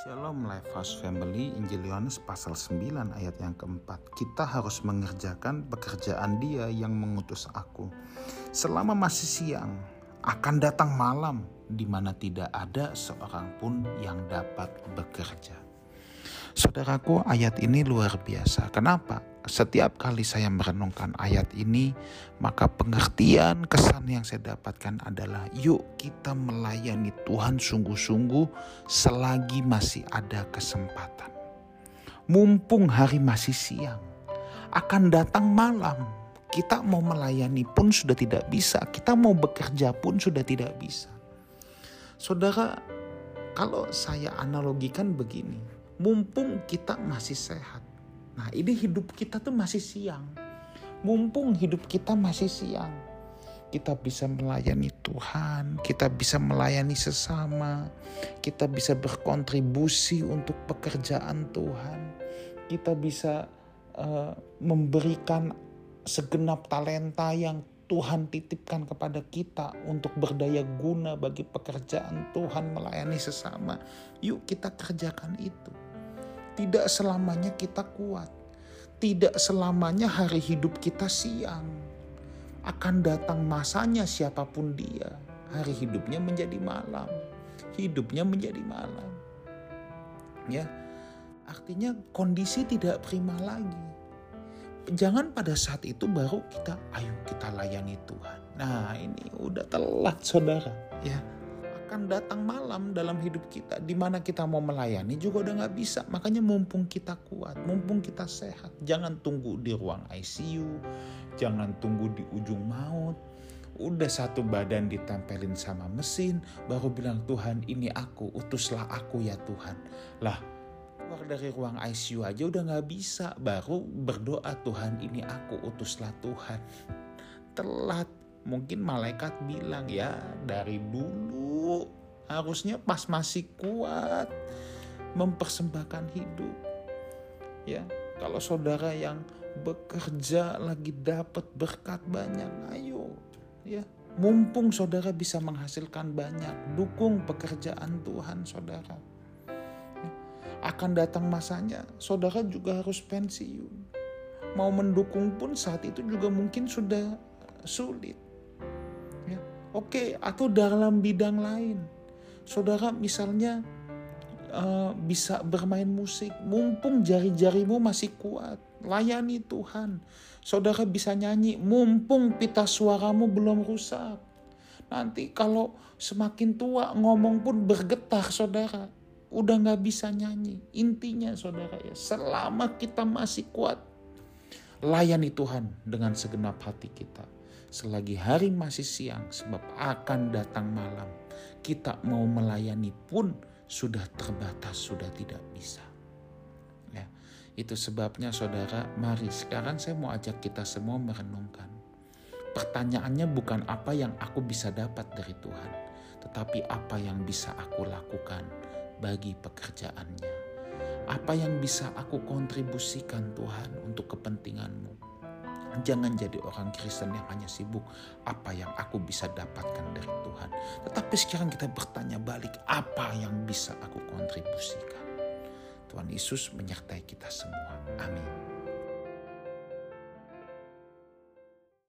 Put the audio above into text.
Shalom Life House Family, Injil Yohanes pasal 9 ayat yang keempat. Kita harus mengerjakan pekerjaan dia yang mengutus aku. Selama masih siang, akan datang malam di mana tidak ada seorang pun yang dapat bekerja. Saudaraku, ayat ini luar biasa. Kenapa? Setiap kali saya merenungkan ayat ini, maka pengertian kesan yang saya dapatkan adalah yuk kita melayani Tuhan sungguh-sungguh selagi masih ada kesempatan. Mumpung hari masih siang, akan datang malam. Kita mau melayani pun sudah tidak bisa, kita mau bekerja pun sudah tidak bisa. Saudara, kalau saya analogikan begini, mumpung kita masih sehat, Nah ini hidup kita tuh masih siang. Mumpung hidup kita masih siang. Kita bisa melayani Tuhan, kita bisa melayani sesama, kita bisa berkontribusi untuk pekerjaan Tuhan, kita bisa uh, memberikan segenap talenta yang Tuhan titipkan kepada kita untuk berdaya guna bagi pekerjaan Tuhan melayani sesama. Yuk kita kerjakan itu. Tidak selamanya kita kuat. Tidak selamanya hari hidup kita siang. Akan datang masanya siapa pun dia. Hari hidupnya menjadi malam. Hidupnya menjadi malam. Ya. Artinya kondisi tidak prima lagi. Jangan pada saat itu baru kita ayo kita layani Tuhan. Nah, ini udah telat saudara, ya akan datang malam dalam hidup kita di mana kita mau melayani juga udah nggak bisa. Makanya mumpung kita kuat mumpung kita sehat jangan tunggu di ruang ICU jangan tunggu di ujung maut. Udah satu badan ditempelin sama mesin baru bilang Tuhan ini aku utuslah aku ya Tuhan. Lah keluar dari ruang ICU aja udah nggak bisa. Baru berdoa Tuhan ini aku utuslah Tuhan. Telat mungkin malaikat bilang ya dari dulu harusnya pas masih kuat mempersembahkan hidup. Ya kalau saudara yang bekerja lagi dapat berkat banyak ayo ya. Mumpung saudara bisa menghasilkan banyak dukung pekerjaan Tuhan saudara. Ya, akan datang masanya saudara juga harus pensiun. Mau mendukung pun saat itu juga mungkin sudah sulit Oke, atau dalam bidang lain. Saudara misalnya uh, bisa bermain musik, mumpung jari-jarimu masih kuat, layani Tuhan. Saudara bisa nyanyi, mumpung pita suaramu belum rusak. Nanti kalau semakin tua ngomong pun bergetar saudara. Udah gak bisa nyanyi. Intinya saudara ya, selama kita masih kuat, layani Tuhan dengan segenap hati kita selagi hari masih siang sebab akan datang malam. Kita mau melayani pun sudah terbatas, sudah tidak bisa. Ya, itu sebabnya saudara, mari sekarang saya mau ajak kita semua merenungkan. Pertanyaannya bukan apa yang aku bisa dapat dari Tuhan, tetapi apa yang bisa aku lakukan bagi pekerjaannya. Apa yang bisa aku kontribusikan Tuhan untuk kepentinganmu Jangan jadi orang Kristen yang hanya sibuk apa yang aku bisa dapatkan dari Tuhan. Tetapi sekarang kita bertanya balik apa yang bisa aku kontribusikan. Tuhan Yesus menyertai kita semua. Amin.